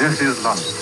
This is London.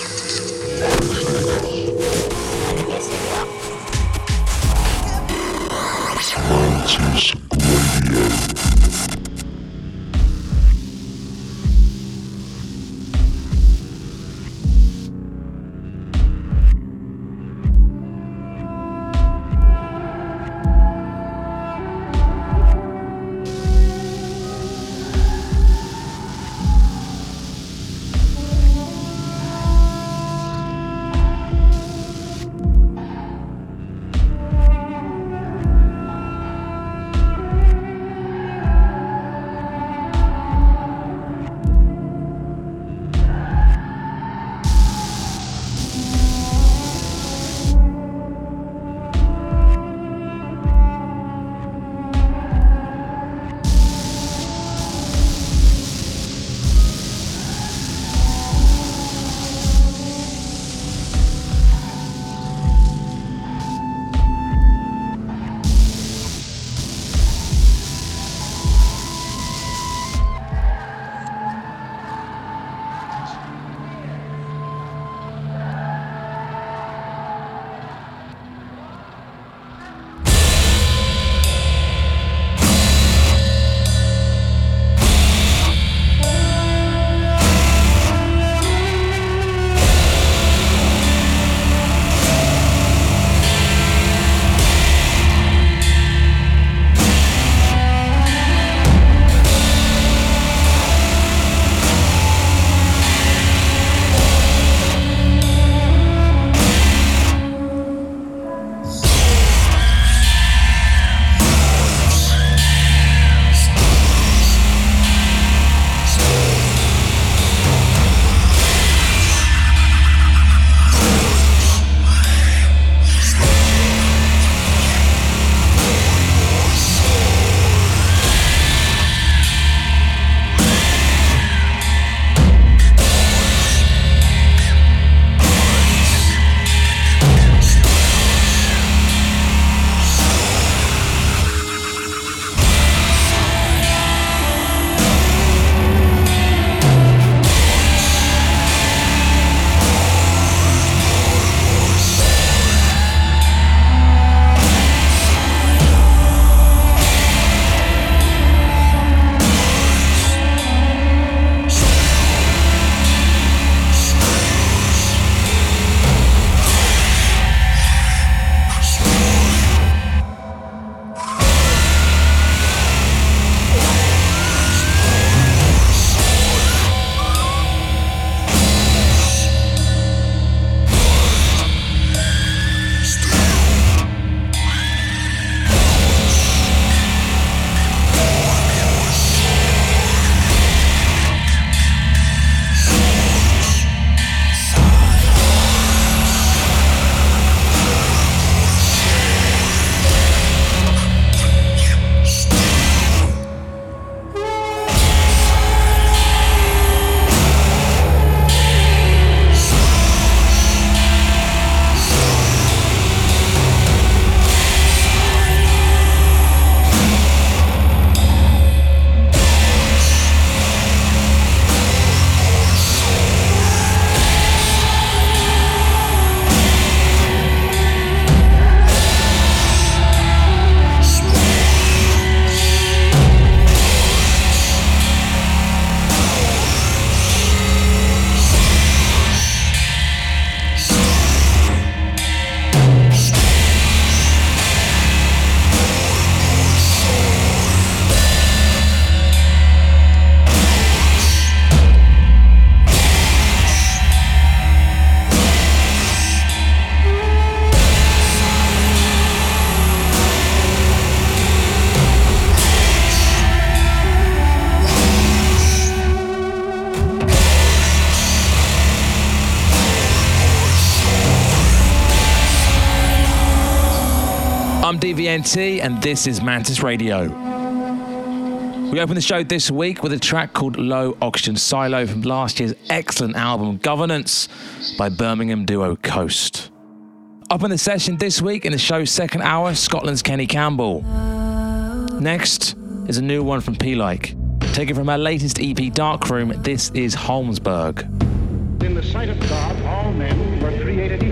I'm and this is Mantis Radio. We open the show this week with a track called Low Oxygen Silo from last year's excellent album Governance by Birmingham duo Coast. Up in the session this week in the show's second hour, Scotland's Kenny Campbell. Next is a new one from Plike. Taken from our latest EP Darkroom, this is Holmesburg. In the sight of God, all men were created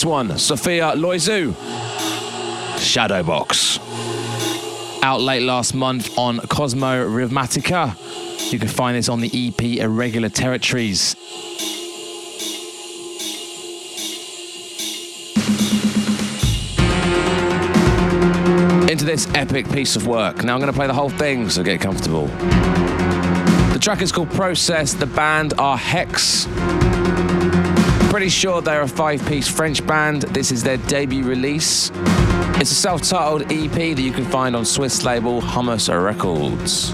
This one, Sophia Loizou, Shadowbox. Out late last month on Cosmo Rhythmatic. You can find this on the EP Irregular Territories. Into this epic piece of work. Now I'm going to play the whole thing, so get comfortable. The track is called Process. The band are Hex. Pretty sure they're a five piece French band. This is their debut release. It's a self titled EP that you can find on Swiss label Hummus Records.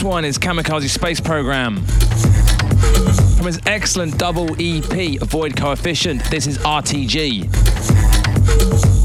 This one is Kamikaze Space Program. From his excellent double EP, Avoid Coefficient, this is RTG.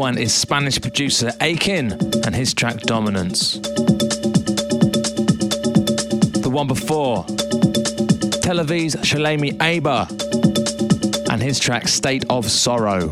One is Spanish producer Akin and his track Dominance. The one before, Tel Aviv's Shalemi Aber and his track State of Sorrow.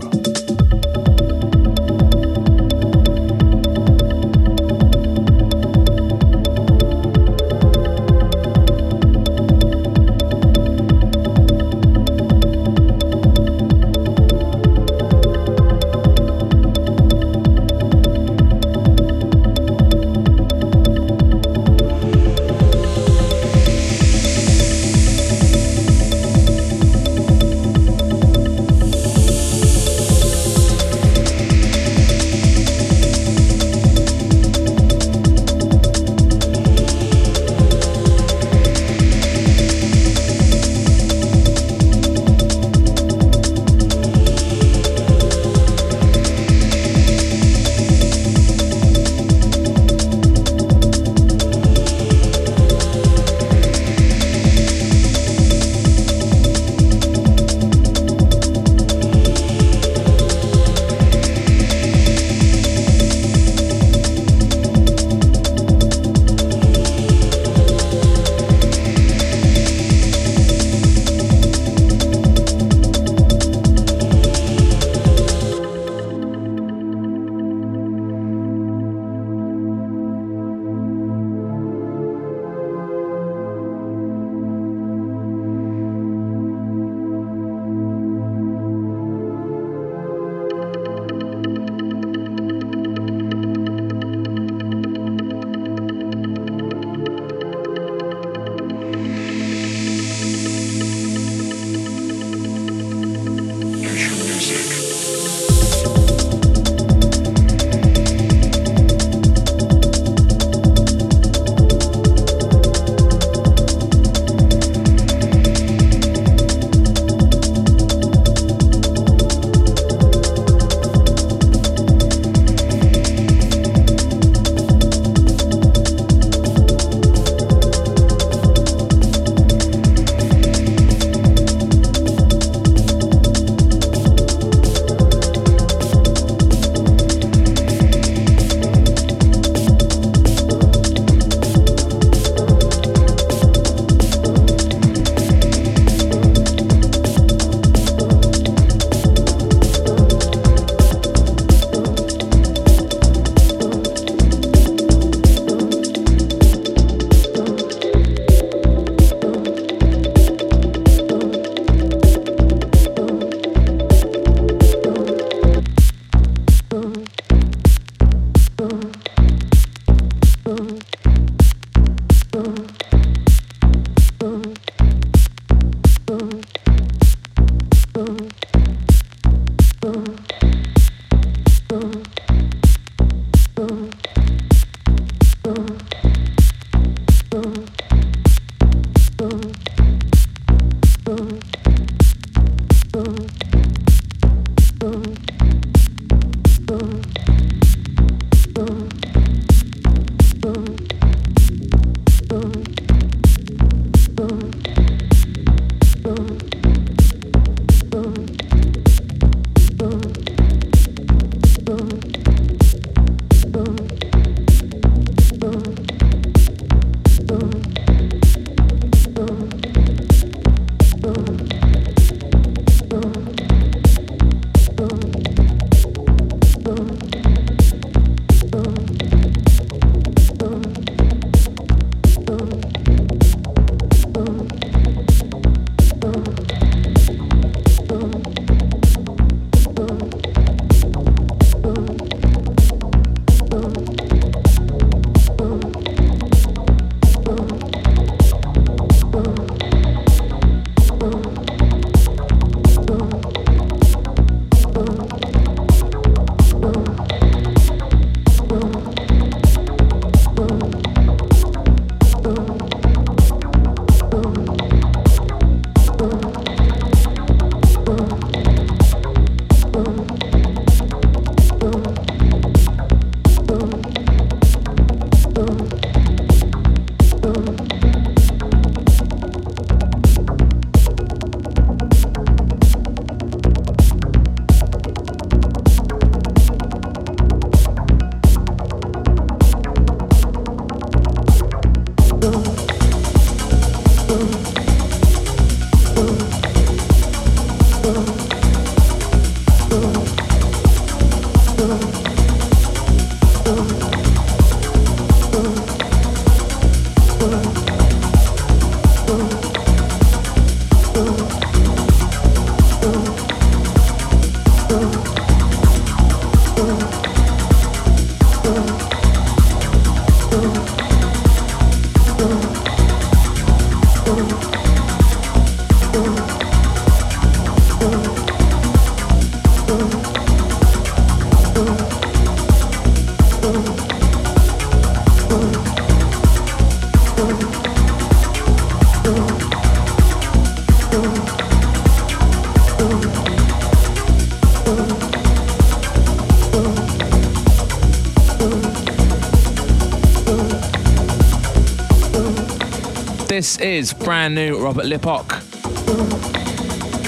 This is brand new Robert Lippok,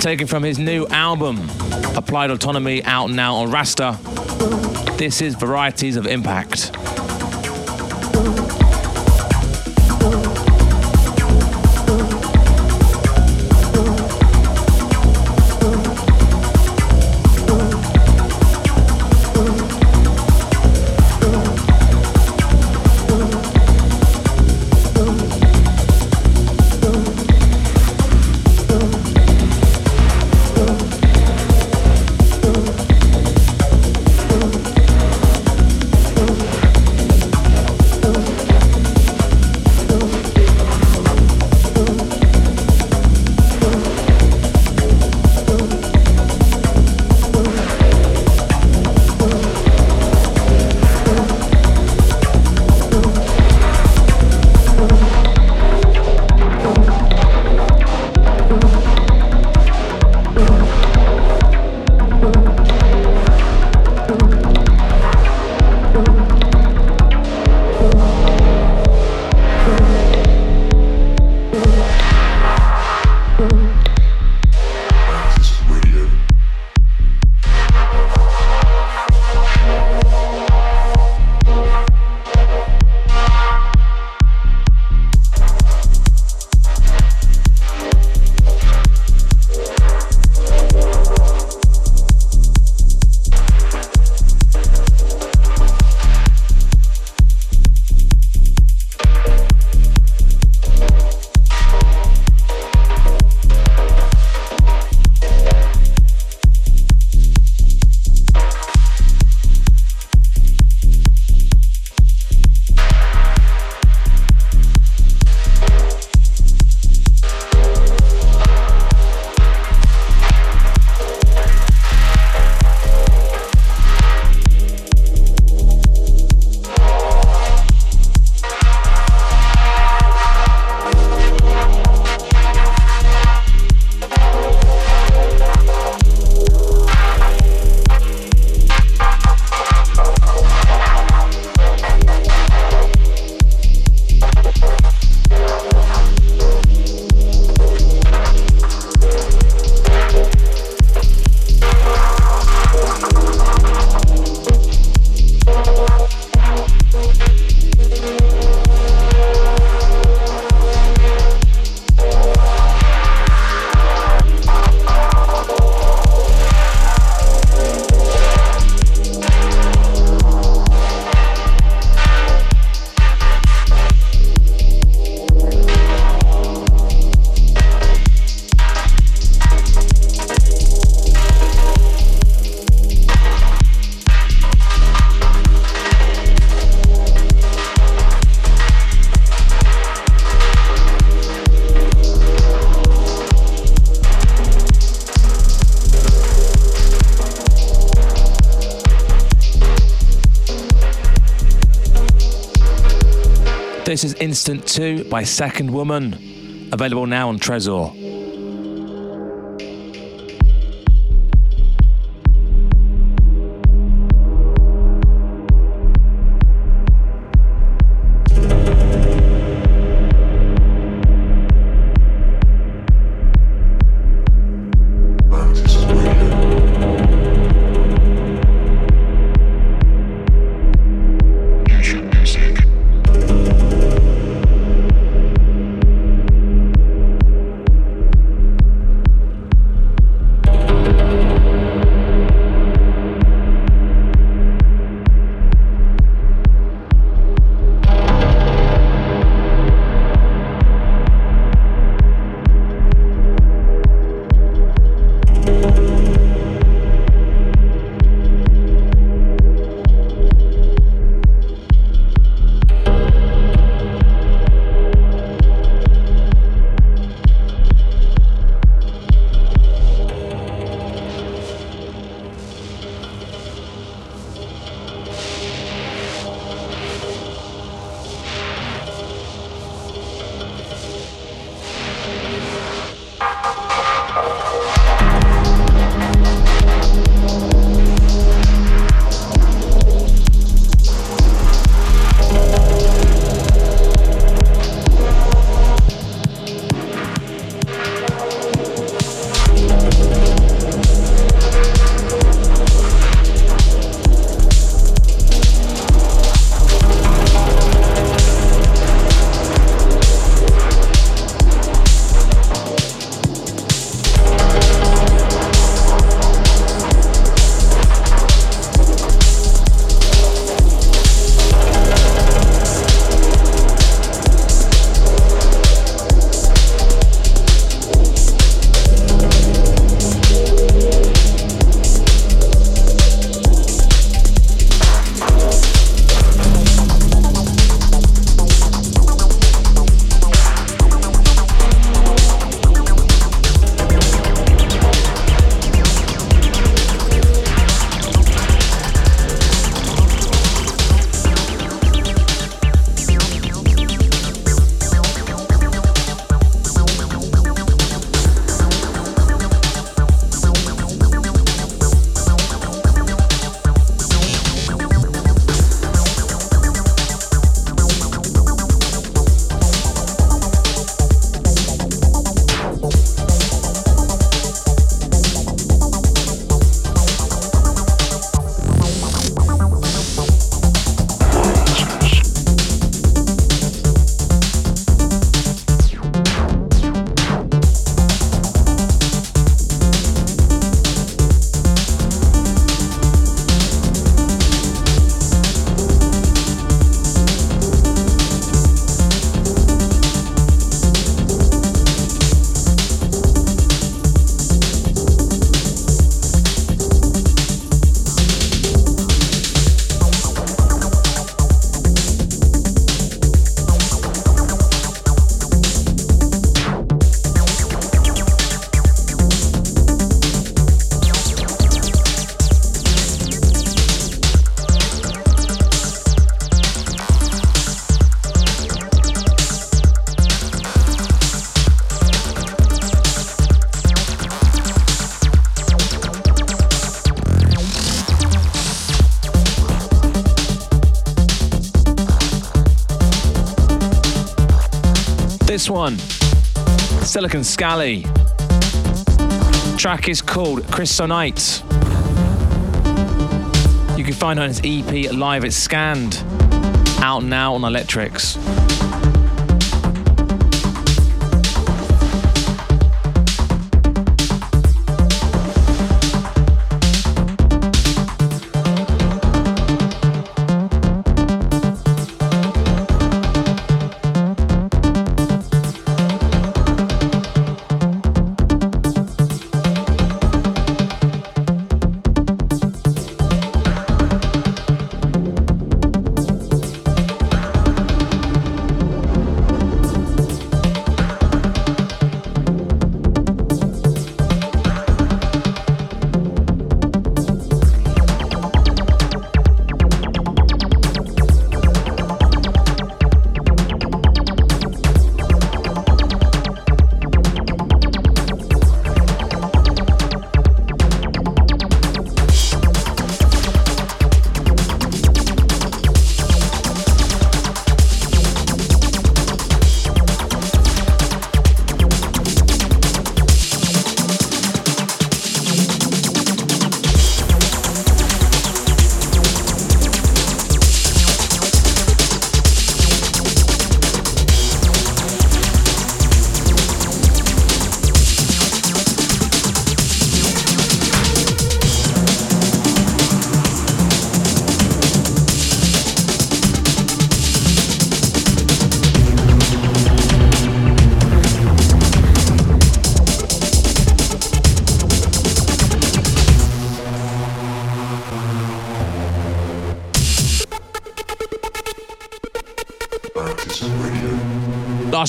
taken from his new album, Applied Autonomy, out now on raster. This is Varieties of Impact. This is Instant 2 by Second Woman, available now on Tresor. One, Silicon Scally. Track is called Crysonite. You can find her on his EP Live at Scanned, out now on Electrix.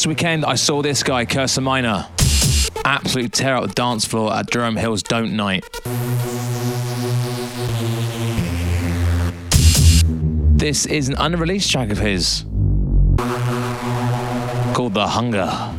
Last weekend, I saw this guy, Cursor Miner. Absolute tear up the dance floor at Durham Hills Don't Night. This is an unreleased track of his called The Hunger.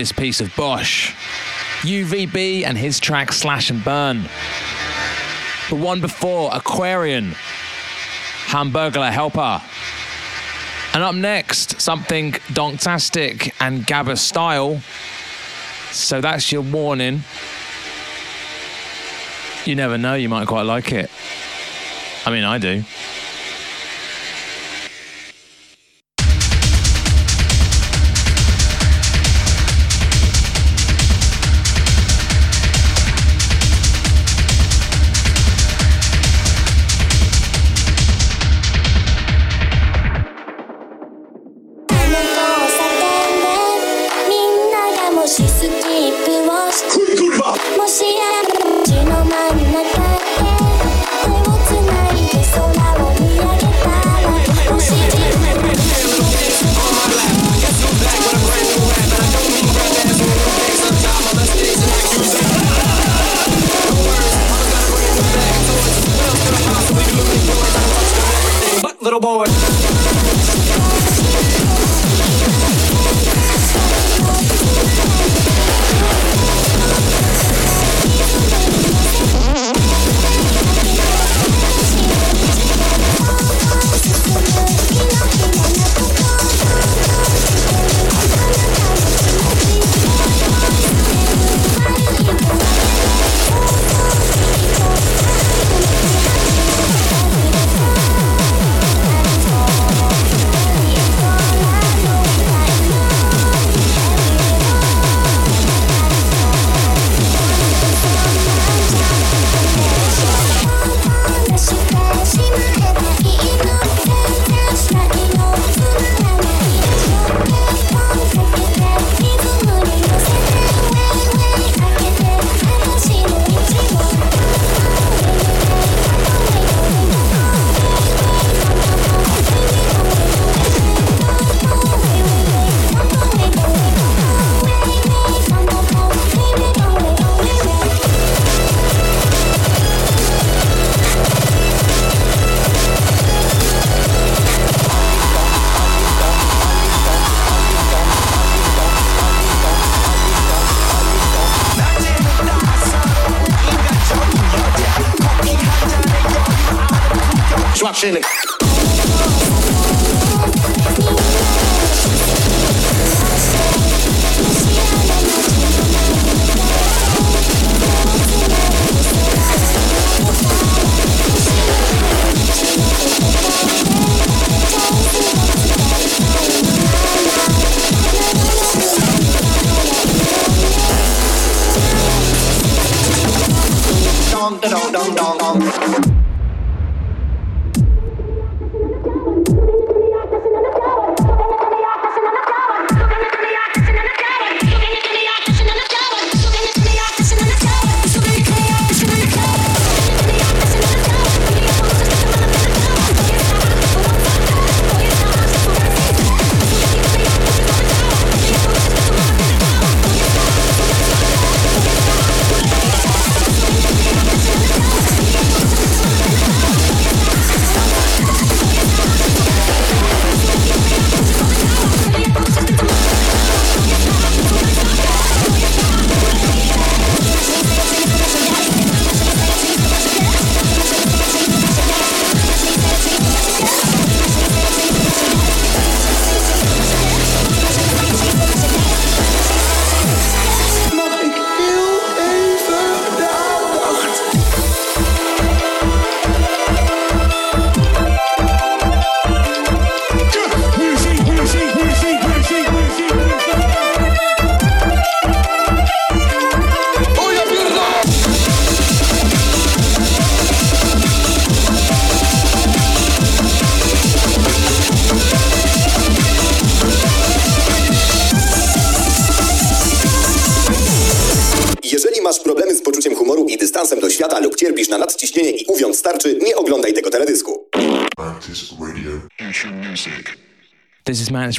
This piece of Bosch. UVB and his track Slash and Burn. The one before, Aquarian, Hamburglar Helper. And up next, something Donktastic and Gabba style. So that's your warning. You never know, you might quite like it. I mean, I do.「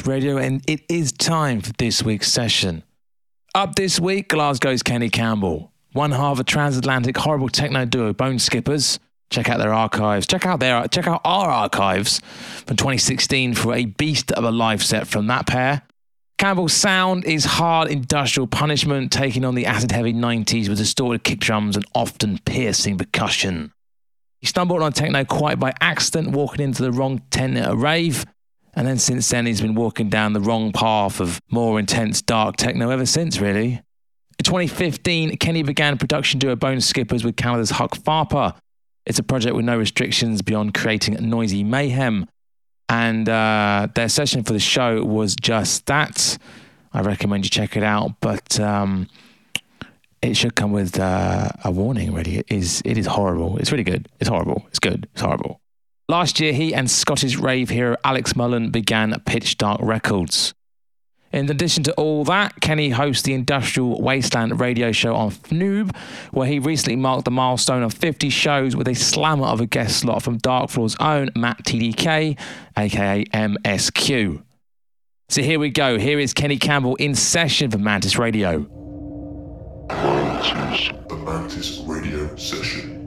Radio, and it is time for this week's session. Up this week, Glasgow's Kenny Campbell, one half of transatlantic horrible techno duo Bone Skippers. Check out their archives. Check out their check out our archives from 2016 for a beast of a live set from that pair. Campbell's sound is hard industrial punishment, taking on the acid heavy 90s with distorted kick drums and often piercing percussion. He stumbled on techno quite by accident, walking into the wrong tent at a rave, and then since then he's been walking down the wrong path of more intense dark techno ever since, really. In 2015, Kenny began production duo Bone Skippers with Canada's Huck Farper. It's a project with no restrictions beyond creating noisy mayhem. And uh, their session for the show was just that. I recommend you check it out, but um, it should come with uh, a warning. Really, it is. It is horrible. It's really good. It's horrible. It's good. It's horrible. Last year, he and Scottish rave hero Alex Mullen began Pitch Dark Records. In addition to all that, Kenny hosts the Industrial Wasteland radio show on Fnoob, where he recently marked the milestone of 50 shows with a slammer of a guest slot from Darkfloor's own Matt TDK, aka MSQ. So here we go. Here is Kenny Campbell in session for Mantis Radio. Royalties. The Mantis Radio Session.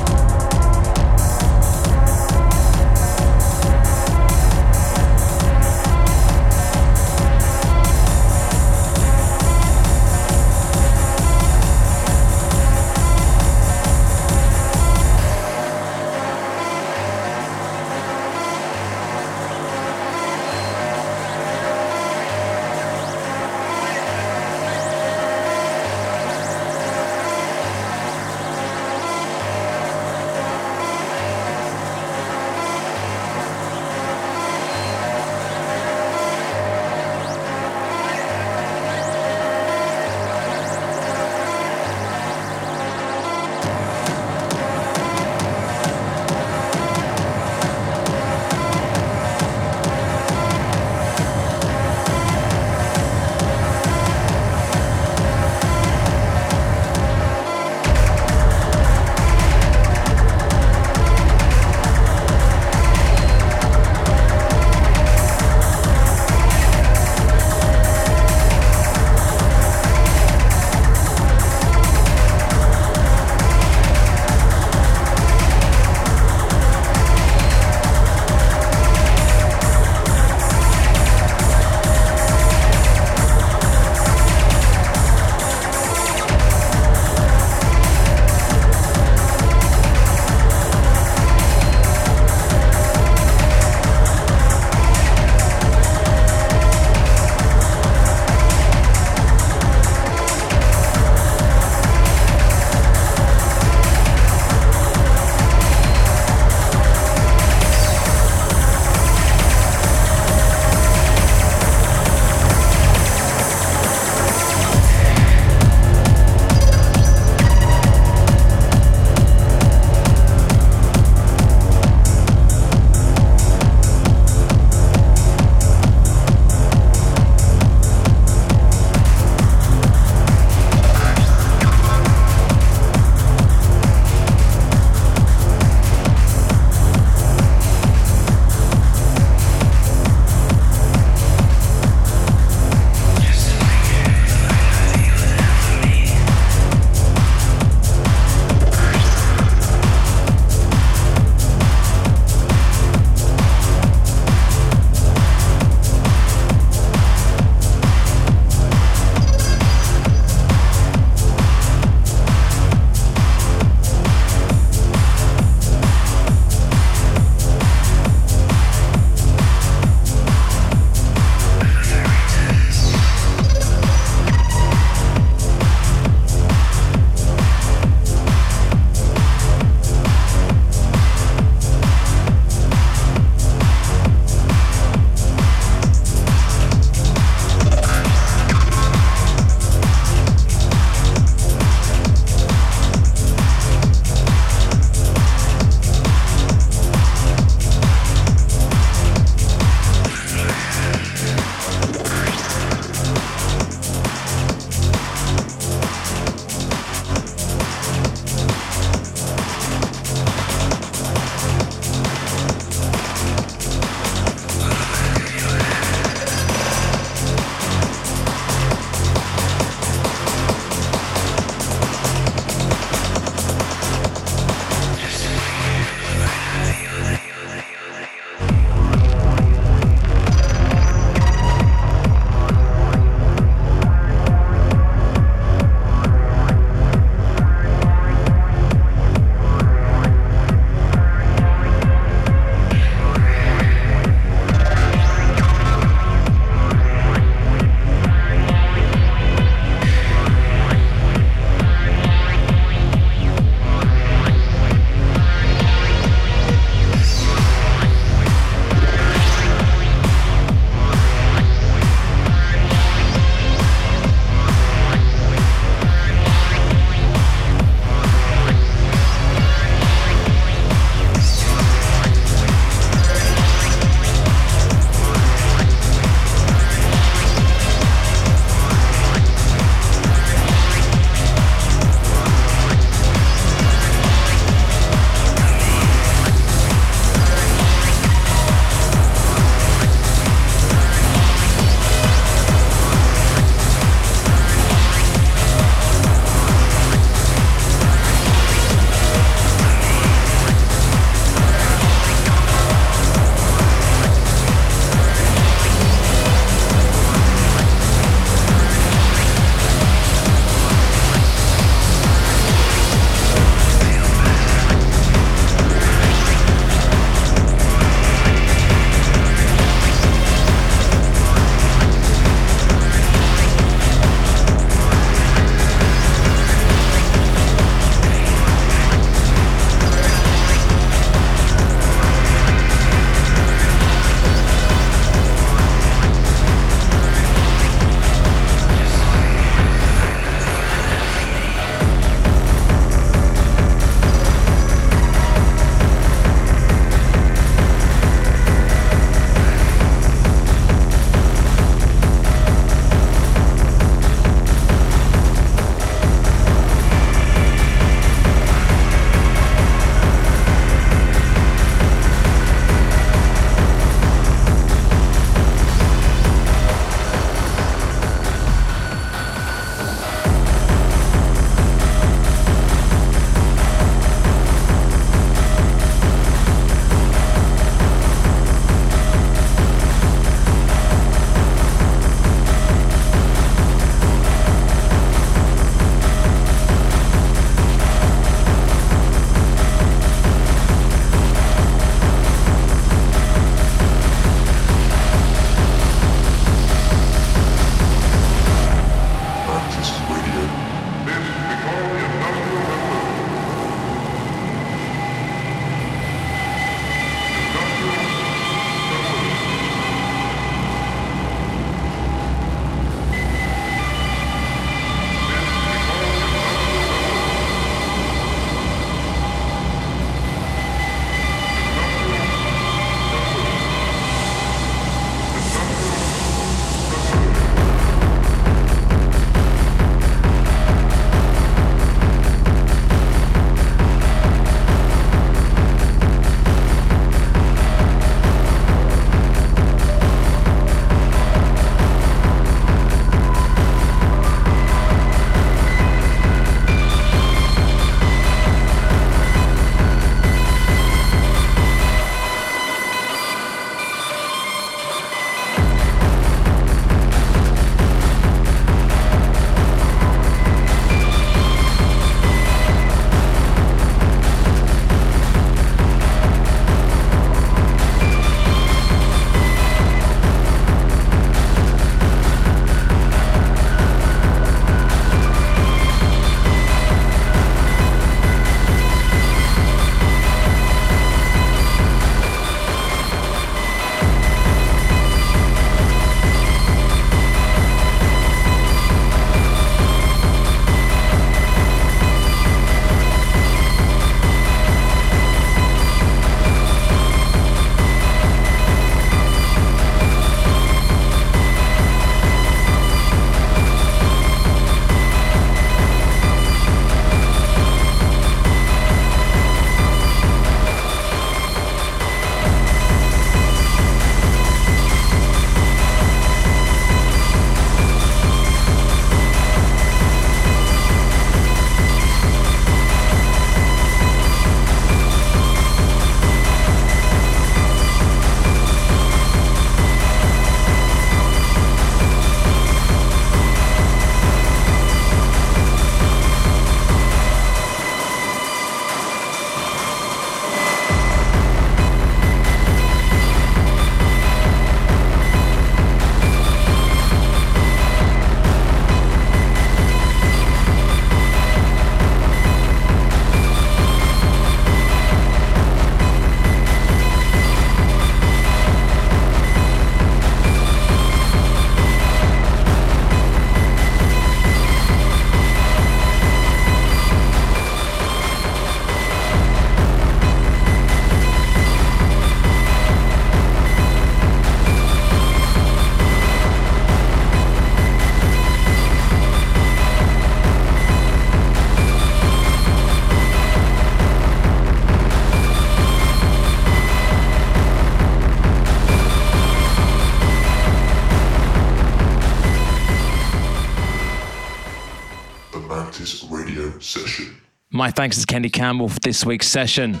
My thanks to Kenny Campbell for this week's session.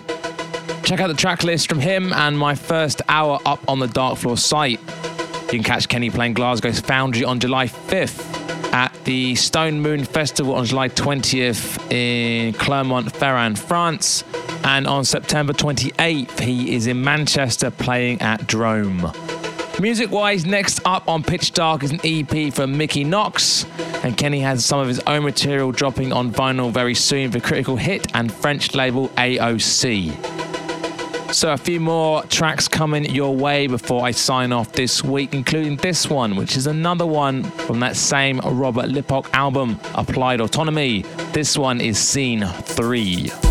Check out the track list from him and my first hour up on the Darkfloor site. You can catch Kenny playing Glasgow's Foundry on July 5th at the Stone Moon Festival on July 20th in Clermont-Ferrand, France. And on September 28th, he is in Manchester playing at Drome. Music wise, next up on Pitch Dark is an EP from Mickey Knox, and Kenny has some of his own material dropping on vinyl very soon for Critical Hit and French label AOC. So, a few more tracks coming your way before I sign off this week, including this one, which is another one from that same Robert Lippok album, Applied Autonomy. This one is Scene 3.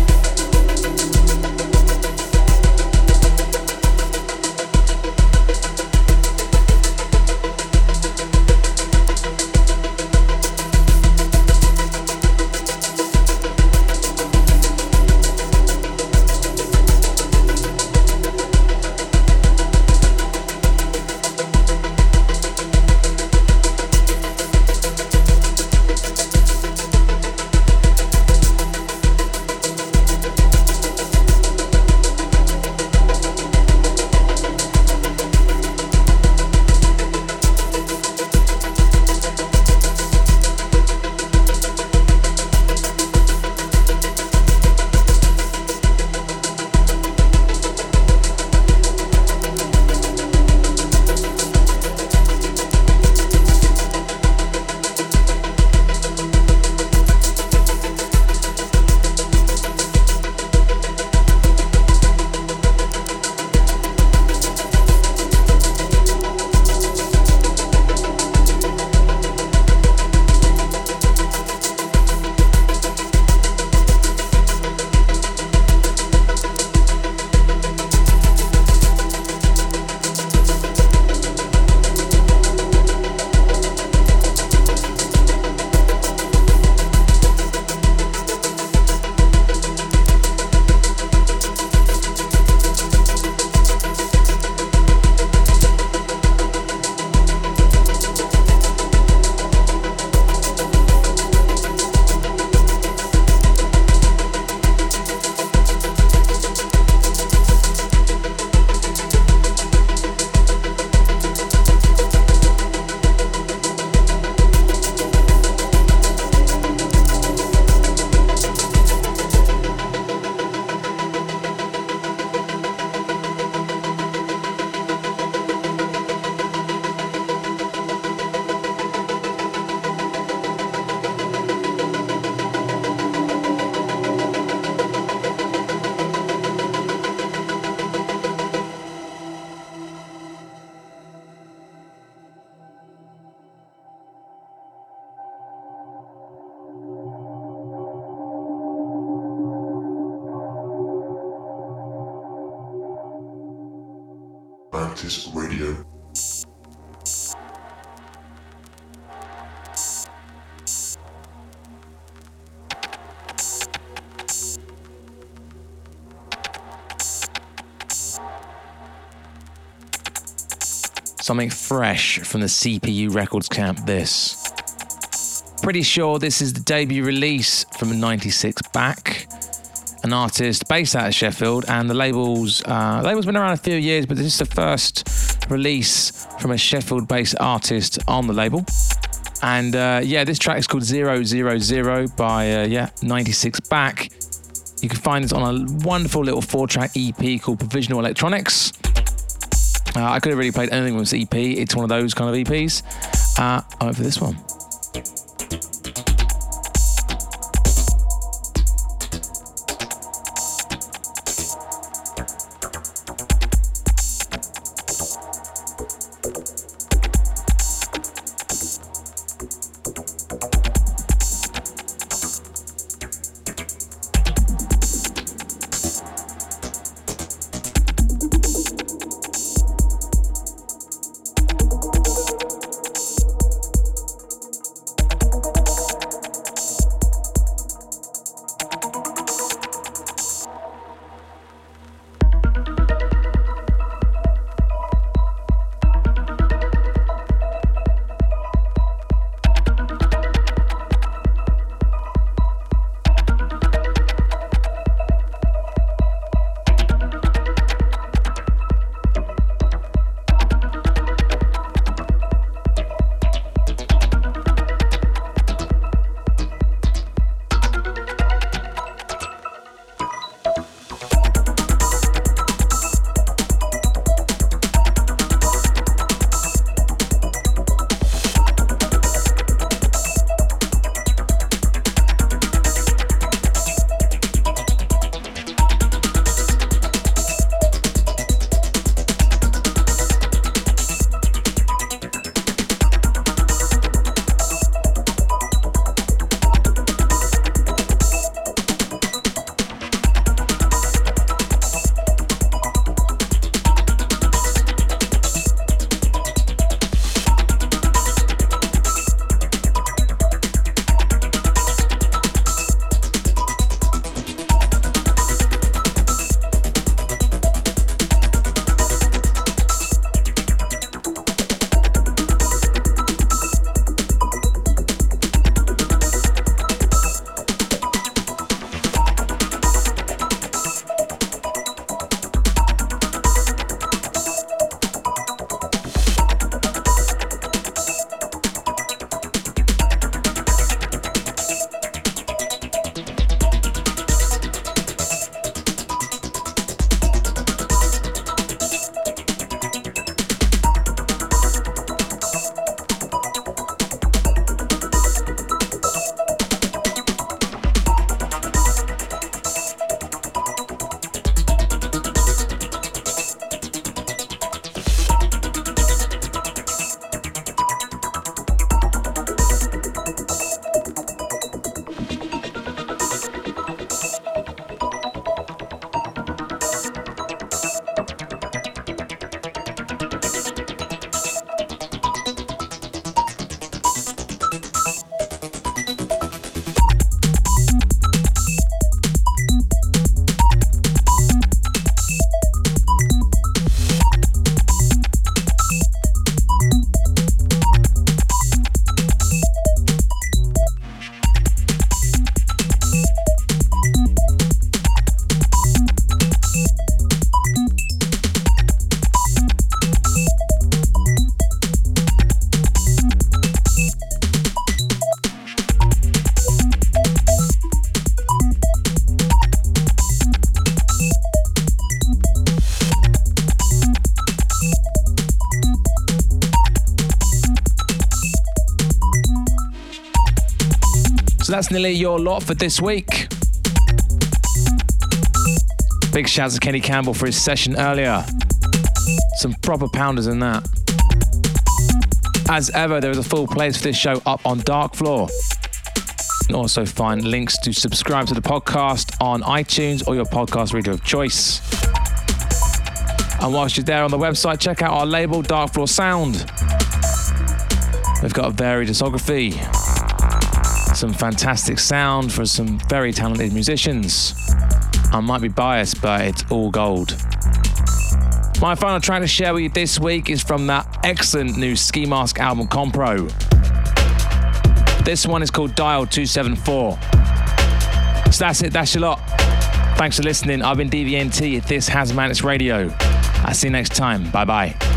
Mantis Radio. Something fresh from the CPU Records camp, this. Pretty sure this is the debut release from 96 back. An artist based out of Sheffield, and the label's uh, label's been around a few years, but this is the first release from a Sheffield-based artist on the label. And uh, yeah, this track is called Zero Zero Zero by uh, yeah 96 back. You can find this on a wonderful little four-track EP called Provisional Electronics. Uh, I could have really played anything with this EP. It's one of those kind of EPs. Uh, for this one. That's your lot for this week. Big shouts to Kenny Campbell for his session earlier. Some proper pounders in that. As ever, there is a full playlist for this show up on Darkfloor. You can also find links to subscribe to the podcast on iTunes or your podcast reader of choice. And whilst you're there on the website, check out our label, Darkfloor Sound. We've got a varied discography, some fantastic sound for some very talented musicians. I might be biased, but it's all gold. My final track to share with you this week is from that excellent new Skee Mask album, Compro. This one is called Dial 274. So that's it, that's your lot. Thanks for listening. I've been DVNT. This has Mantis Radio. I'll see you next time. Bye bye.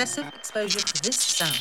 Excessive exposure to this sound.